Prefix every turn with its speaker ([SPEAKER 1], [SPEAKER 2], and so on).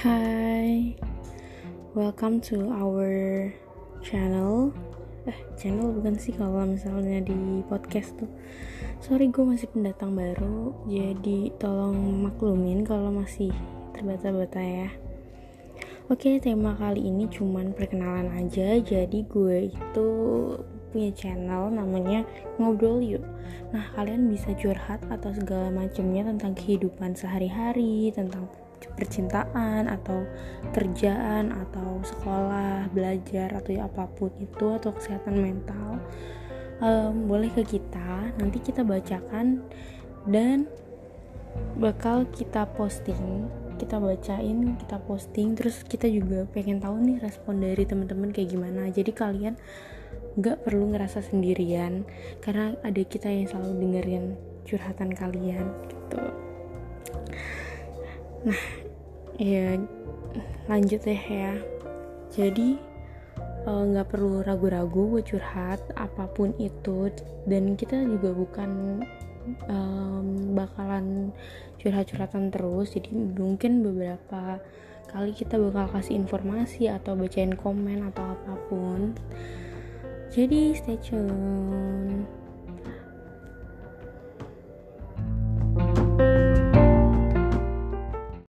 [SPEAKER 1] Hai, welcome to our channel. Eh, channel bukan sih kalau misalnya di podcast tuh. Sorry, gue masih pendatang baru, jadi tolong maklumin kalau masih terbata-bata ya. Oke, tema kali ini cuman perkenalan aja. Jadi gue itu punya channel namanya Ngobrol Yuk. Nah, kalian bisa curhat atau segala macamnya tentang kehidupan sehari-hari, tentang percintaan atau kerjaan atau sekolah, belajar atau ya apa pun itu atau kesehatan mental. Um, boleh ke kita, nanti kita bacakan dan bakal kita posting kita bacain kita posting. Terus kita juga pengen tahu nih respon dari teman-teman kayak gimana. Jadi kalian nggak perlu ngerasa sendirian karena ada kita yang selalu dengerin curhatan kalian gitu nah ya lanjut deh ya. Jadi eh, nggak uh, perlu ragu-ragu buat curhat apa pun itu. Dan kita juga bukan um, bakalan curhat-curhatan terus. Jadi mungkin beberapa kali kita bakal kasih informasi atau bacain komen atau apa pun. Jadi stay tune